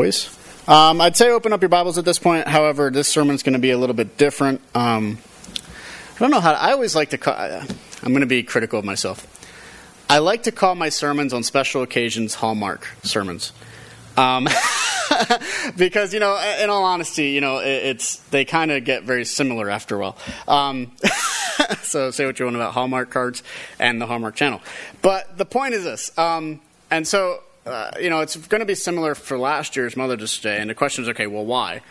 always. Um, I'd say open up your Bibles at this point. However, this sermon's going to be a little bit different. Um, I don't know how. I always like to. Call, I'm going to be critical of myself. I like to call my sermons on special occasions Hallmark sermons, um, because you know, in all honesty, you know, it, it's they kind of get very similar after a while. Um, so say what you want about Hallmark cards and the Hallmark Channel, but the point is this. Um, and so uh, you know, it's going to be similar for last year's Mother's Day, and the question is, okay, well, why?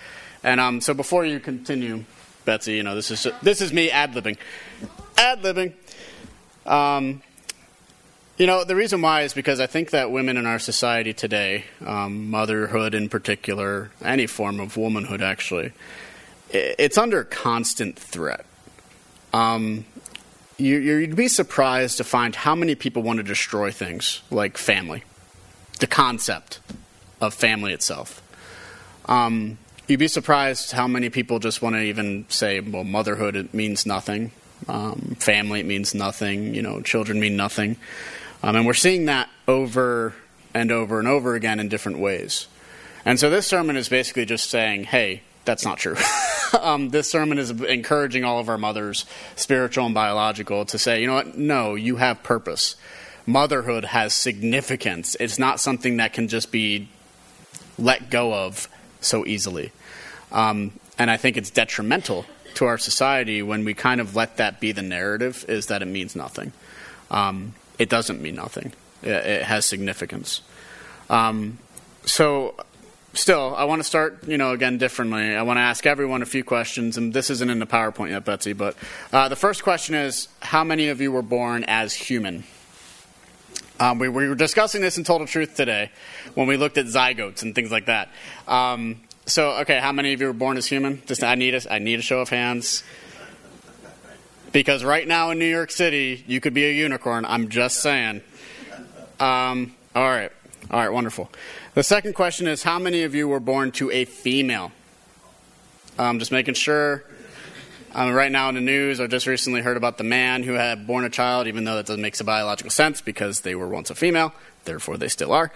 And um, so before you continue, Betsy, you know, this is this is me ad libbing, ad libbing. Um, you know, the reason why is because I think that women in our society today, um, motherhood in particular, any form of womanhood actually, it's under constant threat. Um, you, would be surprised to find how many people want to destroy things like family the concept of family itself. Um, you'd be surprised how many people just want to even say, well, motherhood it means nothing, um, family it means nothing, you know, children mean nothing, um, and we're seeing that over and over and over again in different ways. And so this sermon is basically just saying, hey, that's not true. um, this sermon is encouraging all of our mothers, spiritual and biological, to say, you know what? No, you have purpose motherhood has significance. It's not something that can just be let go of so easily. Um, and I think it's detrimental to our society when we kind of let that be the narrative is that it means nothing. Um, it doesn't mean nothing. It, it has significance. Um, so still, I want to start, you know, again differently. I want to ask everyone a few questions, and this isn't in the PowerPoint yet, Betsy. But uh, the first question is: How many of you were born as human? Um, we, we, were discussing this in Total Truth today when we looked at zygotes and things like that. Um, so, okay, how many of you were born as human? Just, I need a, I need a show of hands. Because right now in New York City, you could be a unicorn. I'm just saying. Um, all right. All right, wonderful. The second question is how many of you were born to a female? Um, just making sure. Um, right now in the news, I just recently heard about the man who had born a child, even though that doesn't make biological sense because they were once a female, therefore they still are.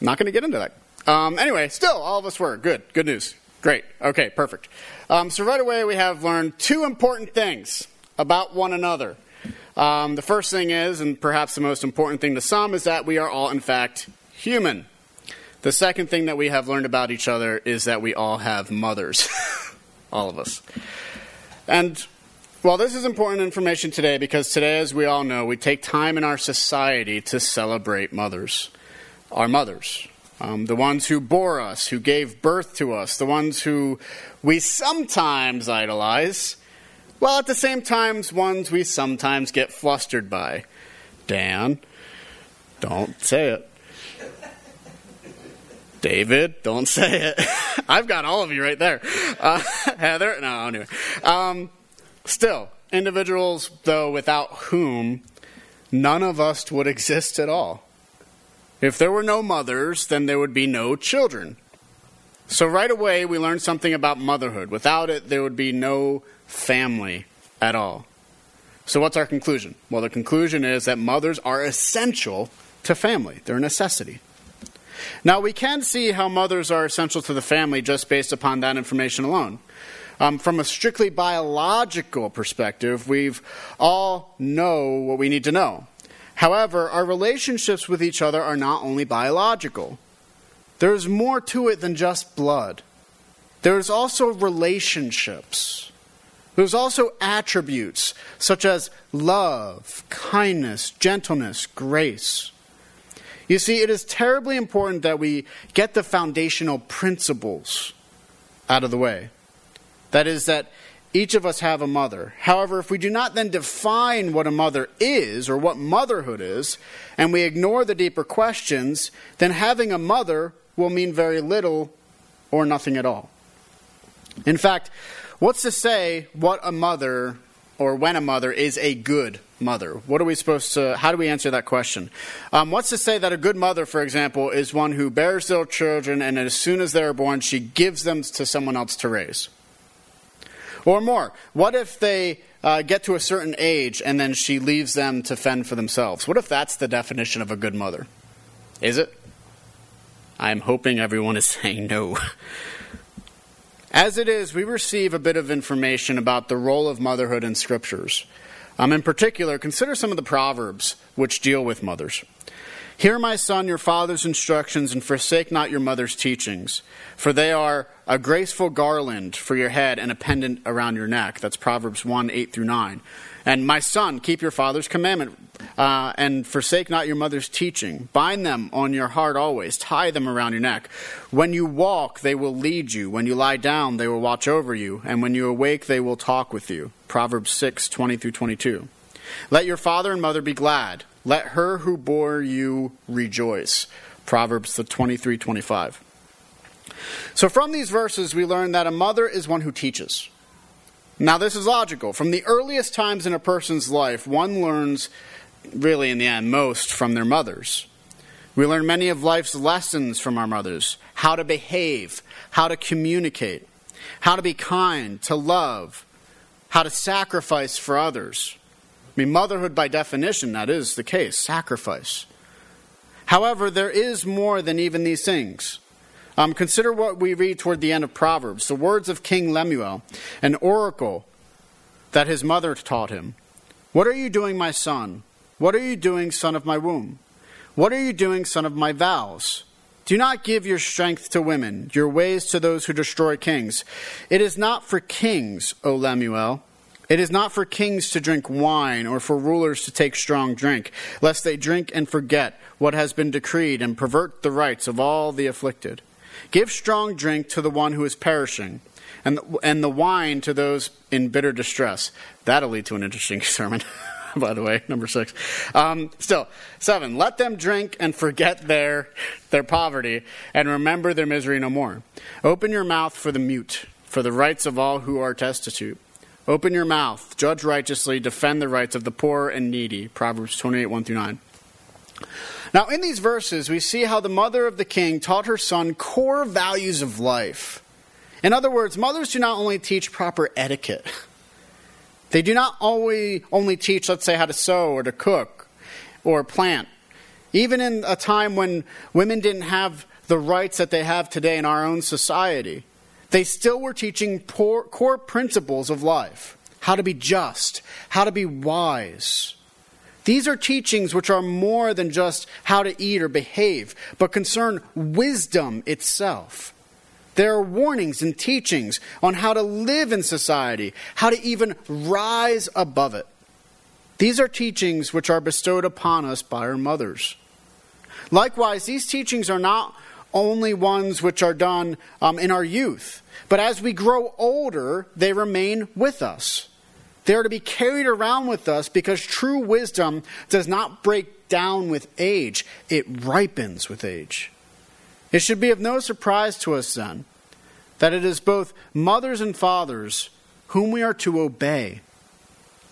Not going to get into that. Um, anyway, still, all of us were. Good. Good news. Great. Okay, perfect. Um, so right away, we have learned two important things about one another. Um, the first thing is, and perhaps the most important thing to some, is that we are all, in fact, human. The second thing that we have learned about each other is that we all have mothers. all of us. And well, this is important information today because today, as we all know, we take time in our society to celebrate mothers, our mothers, um, the ones who bore us, who gave birth to us, the ones who we sometimes idolize, while at the same time, ones we sometimes get flustered by. Dan, don't say it. David, don't say it. I've got all of you right there. Uh, Heather, no, anyway. Um, still, individuals, though, without whom none of us would exist at all. If there were no mothers, then there would be no children. So, right away, we learn something about motherhood. Without it, there would be no family at all. So, what's our conclusion? Well, the conclusion is that mothers are essential to family, they're a necessity. Now, we can see how mothers are essential to the family just based upon that information alone. Um, from a strictly biological perspective, we've all know what we need to know. However, our relationships with each other are not only biological. There's more to it than just blood. There's also relationships. There's also attributes such as love, kindness, gentleness, grace. You see, it is terribly important that we get the foundational principles out of the way. That is, that each of us have a mother. However, if we do not then define what a mother is or what motherhood is, and we ignore the deeper questions, then having a mother will mean very little or nothing at all. In fact, what's to say what a mother or when a mother is a good mother? What are we supposed to, how do we answer that question? Um, what's to say that a good mother, for example, is one who bears their children and as soon as they're born, she gives them to someone else to raise? Or more, what if they uh, get to a certain age and then she leaves them to fend for themselves? What if that's the definition of a good mother? Is it? I'm hoping everyone is saying no. As it is, we receive a bit of information about the role of motherhood in scriptures. Um, in particular, consider some of the proverbs which deal with mothers. Hear, my son, your father's instructions, and forsake not your mother's teachings, for they are a graceful garland for your head and a pendant around your neck. That's Proverbs 1 8 through 9. And my son, keep your father's commandment uh, and forsake not your mother's teaching. Bind them on your heart always, tie them around your neck. When you walk, they will lead you. When you lie down, they will watch over you. And when you awake, they will talk with you. Proverbs 6 20 through 22. Let your father and mother be glad. Let her who bore you rejoice. Proverbs the 23 25. So, from these verses, we learn that a mother is one who teaches. Now, this is logical. From the earliest times in a person's life, one learns, really in the end, most from their mothers. We learn many of life's lessons from our mothers how to behave, how to communicate, how to be kind, to love, how to sacrifice for others. I mean, motherhood, by definition, that is the case sacrifice. However, there is more than even these things. Um, consider what we read toward the end of Proverbs the words of King Lemuel, an oracle that his mother taught him. What are you doing, my son? What are you doing, son of my womb? What are you doing, son of my vows? Do not give your strength to women, your ways to those who destroy kings. It is not for kings, O Lemuel it is not for kings to drink wine or for rulers to take strong drink, lest they drink and forget what has been decreed and pervert the rights of all the afflicted. Give strong drink to the one who is perishing, and the, and the wine to those in bitter distress. That'll lead to an interesting sermon. by the way, number six. Um, still, seven. Let them drink and forget their their poverty, and remember their misery no more. Open your mouth for the mute, for the rights of all who are destitute. Open your mouth, judge righteously, defend the rights of the poor and needy. Proverbs 28, 1 through 9. Now, in these verses, we see how the mother of the king taught her son core values of life. In other words, mothers do not only teach proper etiquette, they do not only, only teach, let's say, how to sew or to cook or plant. Even in a time when women didn't have the rights that they have today in our own society, they still were teaching poor, core principles of life how to be just, how to be wise. These are teachings which are more than just how to eat or behave, but concern wisdom itself. There are warnings and teachings on how to live in society, how to even rise above it. These are teachings which are bestowed upon us by our mothers. Likewise, these teachings are not only ones which are done um, in our youth. But as we grow older, they remain with us. They are to be carried around with us because true wisdom does not break down with age, it ripens with age. It should be of no surprise to us then that it is both mothers and fathers whom we are to obey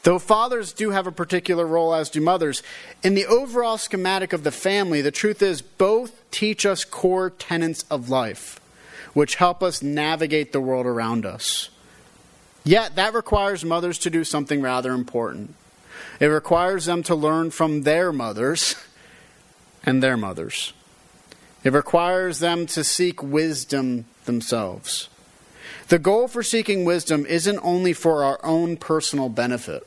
Though fathers do have a particular role, as do mothers, in the overall schematic of the family, the truth is both teach us core tenets of life, which help us navigate the world around us. Yet, that requires mothers to do something rather important. It requires them to learn from their mothers and their mothers. It requires them to seek wisdom themselves. The goal for seeking wisdom isn't only for our own personal benefit.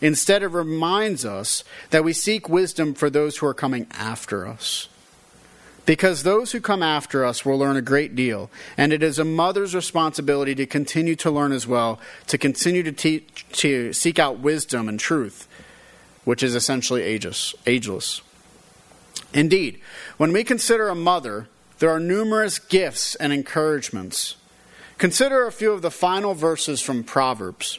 Instead, it reminds us that we seek wisdom for those who are coming after us. Because those who come after us will learn a great deal, and it is a mother's responsibility to continue to learn as well, to continue to, teach, to seek out wisdom and truth, which is essentially ageless. ageless. Indeed, when we consider a mother, there are numerous gifts and encouragements. Consider a few of the final verses from Proverbs.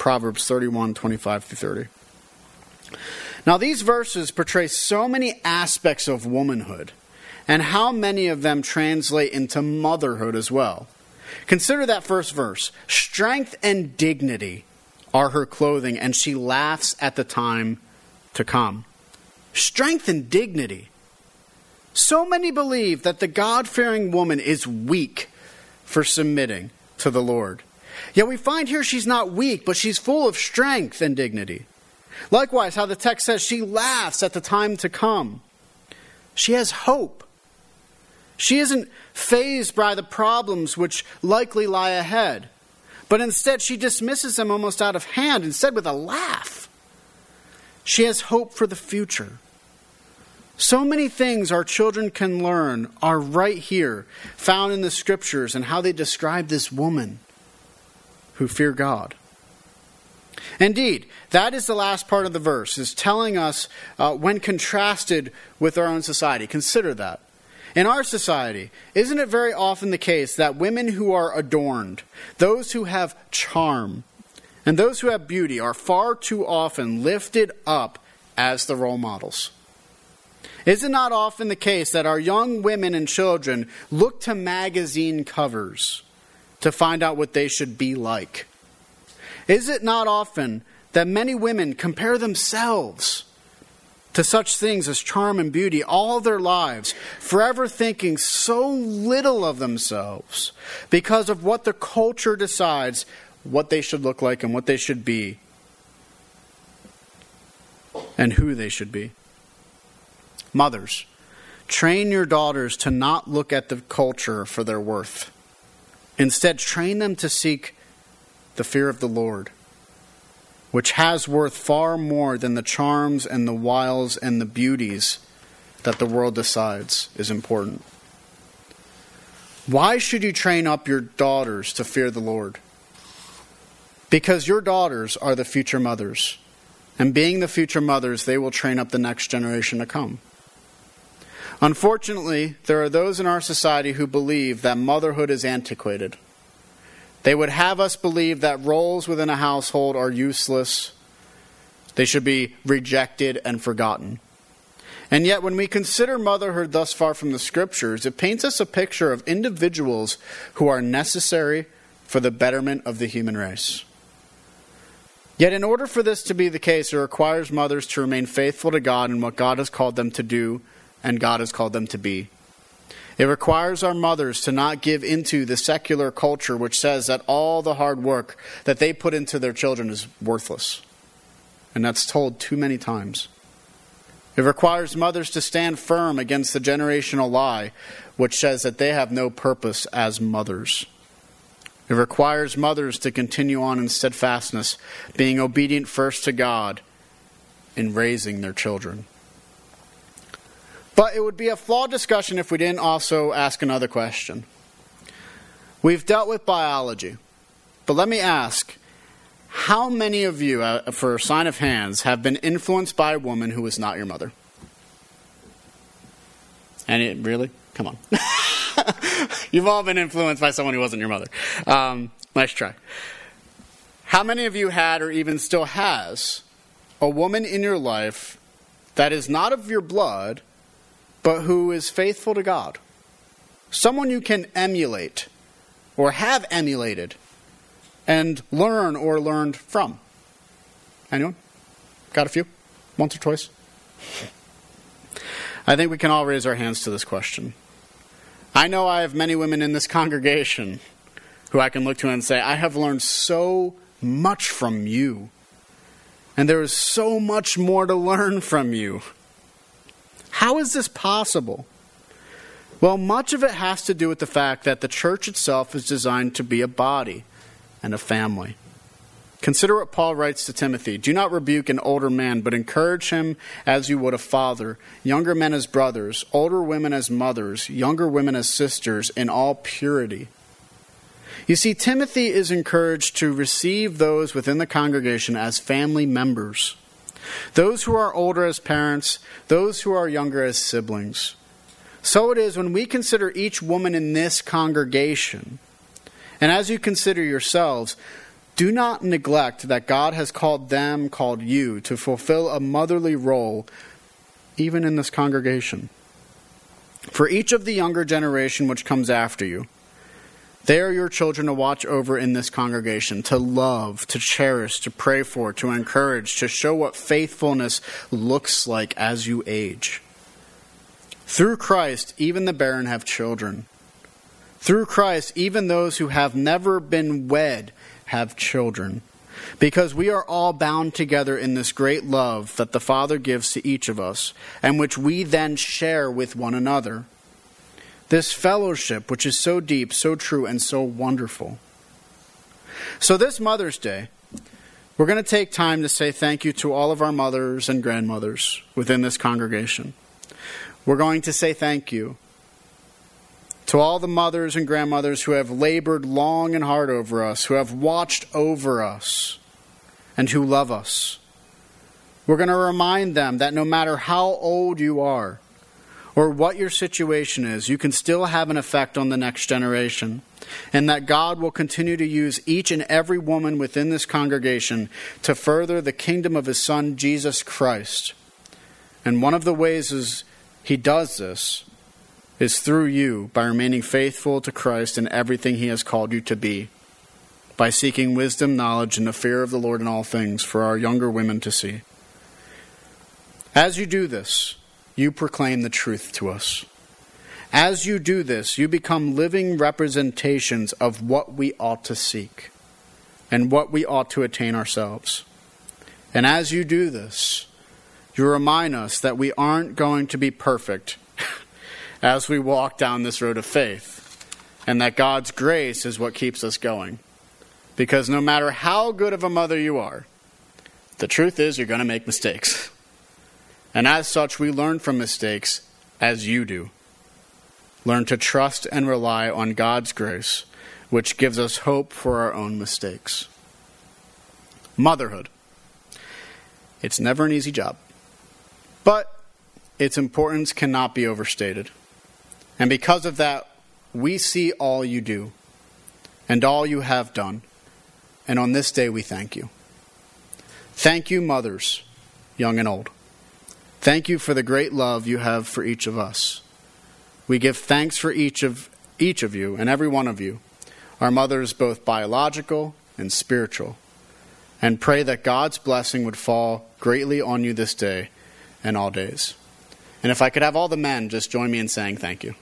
Proverbs 31 25 through 30. Now, these verses portray so many aspects of womanhood, And how many of them translate into motherhood as well? Consider that first verse. Strength and dignity are her clothing, and she laughs at the time to come. Strength and dignity. So many believe that the God fearing woman is weak for submitting to the Lord. Yet we find here she's not weak, but she's full of strength and dignity. Likewise, how the text says she laughs at the time to come. She has hope. She isn't phased by the problems which likely lie ahead, but instead she dismisses them almost out of hand, instead with a laugh. She has hope for the future. So many things our children can learn are right here, found in the scriptures, and how they describe this woman who fear God. Indeed, that is the last part of the verse, is telling us uh, when contrasted with our own society. Consider that. In our society, isn't it very often the case that women who are adorned, those who have charm, and those who have beauty are far too often lifted up as the role models? Is it not often the case that our young women and children look to magazine covers to find out what they should be like? Is it not often that many women compare themselves to such things as charm and beauty all their lives, forever thinking so little of themselves because of what the culture decides what they should look like and what they should be and who they should be? Mothers, train your daughters to not look at the culture for their worth. Instead, train them to seek the fear of the Lord which has worth far more than the charms and the wiles and the beauties that the world decides is important. Why should you train up your daughters to fear the Lord? Because your daughters are the future mothers. And being the future mothers, they will train up the next generation to come. Unfortunately, there are those in our society who believe that motherhood is antiquated they would have us believe that roles within a household are useless, they should be rejected and forgotten. And yet, when we consider motherhood thus far from the scriptures, it paints us a picture of individuals who are necessary for the betterment of the human race. Yet, in order for this to be the case, it requires mothers to remain faithful to God and what God has called them to do and God has called them to be. It requires our mothers to not give into the secular culture which says that all the hard work that they put into their children is worthless. And that's told too many times. It requires mothers to stand firm against the generational lie which says that they have no purpose as mothers. It requires mothers to continue on in steadfastness, being obedient first to God in raising their children. But it would be a flawed discussion if we didn't also ask another question. We've dealt with biology, but let me ask how many of you, uh, for a sign of hands, have been influenced by a woman who was not your mother? And really? Come on. You've all been influenced by someone who wasn't your mother. Um, nice try. How many of you had or even still has a woman in your life that is not of your blood, but who is faithful to God. Someone you can emulate or have emulated and learn or learned from. Anyone? Got a few? Once or twice? I think we can all raise our hands to this question. I know I have many women in this congregation who I can look to and say, I have learned so much from you. And there is so much more to learn from you. How is this possible? Well, much of it has to do with the fact that the church itself is designed to be a body and a family. Consider what Paul writes to Timothy Do not rebuke an older man, but encourage him as you would a father, younger men as brothers, older women as mothers, younger women as sisters, in all purity. You see, Timothy is encouraged to receive those within the congregation as family members those who are older as parents, those who are younger as siblings. So it is when we consider each woman in this congregation, and as you consider yourselves, do not neglect that God has called them, called you, to fulfill a motherly role even in this congregation. For each of the younger generation which comes after you, they are your children to watch over in this congregation, to love, to cherish, to pray for, to encourage, to show what faithfulness looks like as you age. Through Christ, even the barren have children. Through Christ, even those who have never been wed have children. Because we are all bound together in this great love that the Father gives to each of us, and which we then share with one another. This fellowship, which is so deep, so true, and so wonderful. So, this Mother's Day, we're going to take time to say thank you to all of our mothers and grandmothers within this congregation. We're going to say thank you to all the mothers and grandmothers who have labored long and hard over us, who have watched over us, and who love us. We're going to remind them that no matter how old you are or what your situation is, you can still have an effect on the next generation, and that God will continue to use each and every woman within this congregation to further the kingdom of His Son, Jesus Christ. And one of the ways is He does this is through you by remaining faithful to Christ in everything He has called you to be, by seeking wisdom, knowledge, and the fear of the Lord in all things for our younger women to see. As you do this, you proclaim the truth to us. As you do this, you become living representations of what we ought to seek and what we ought to attain ourselves. And as you do this, you remind us that we aren't going to be perfect as we walk down this road of faith, and that God's grace is what keeps us going. Because no matter how good of a mother you are, the truth is you're going to make mistakes. And as such, we learn from mistakes as you do. Learn to trust and rely on God's grace, which gives us hope for our own mistakes. Motherhood. It's never an easy job, but its importance cannot be overstated. And because of that, we see all you do and all you have done. And on this day, we thank you. Thank you, mothers, young and old. Thank you for the great love you have for each of us. We give thanks for each of, each of you and every one of you, our mothers, both biological and spiritual, and pray that God's blessing would fall greatly on you this day and all days. And if I could have all the men just join me in saying thank you.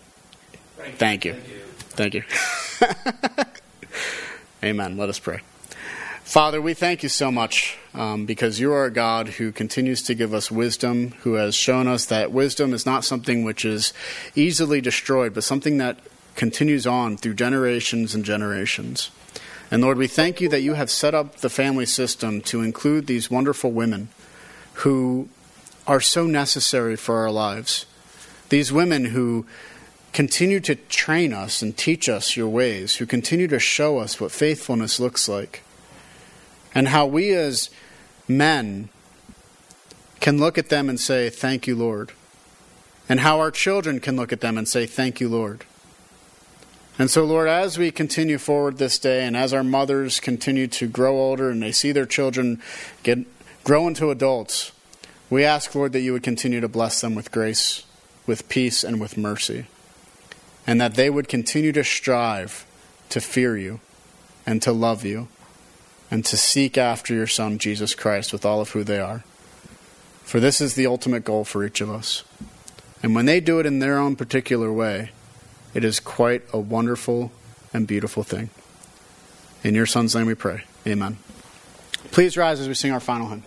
Thank you. Thank you. Thank you. Amen. Let us pray. Father, we thank you so much um, because you are a God who continues to give us wisdom, who has shown us that wisdom is not something which is easily destroyed, but something that continues on through generations and generations. And Lord, we thank you that you have set up the family system to include these wonderful women who are so necessary for our lives. These women who continue to train us and teach us your ways, who continue to show us what faithfulness looks like, and how we as men can look at them and say, Thank you, Lord, and how our children can look at them and say, Thank you, Lord. And so, Lord, as we continue forward this day, and as our mothers continue to grow older and they see their children get grow into adults, we ask, Lord, that you would continue to bless them with grace, with peace, and with mercy and that they would continue to strive to fear you and to love you and to seek after your Son, Jesus Christ, with all of who they are. For this is the ultimate goal for each of us. And when they do it in their own particular way, it is quite a wonderful and beautiful thing. In your Son's name we pray. Amen. Please rise as we sing our final hymn.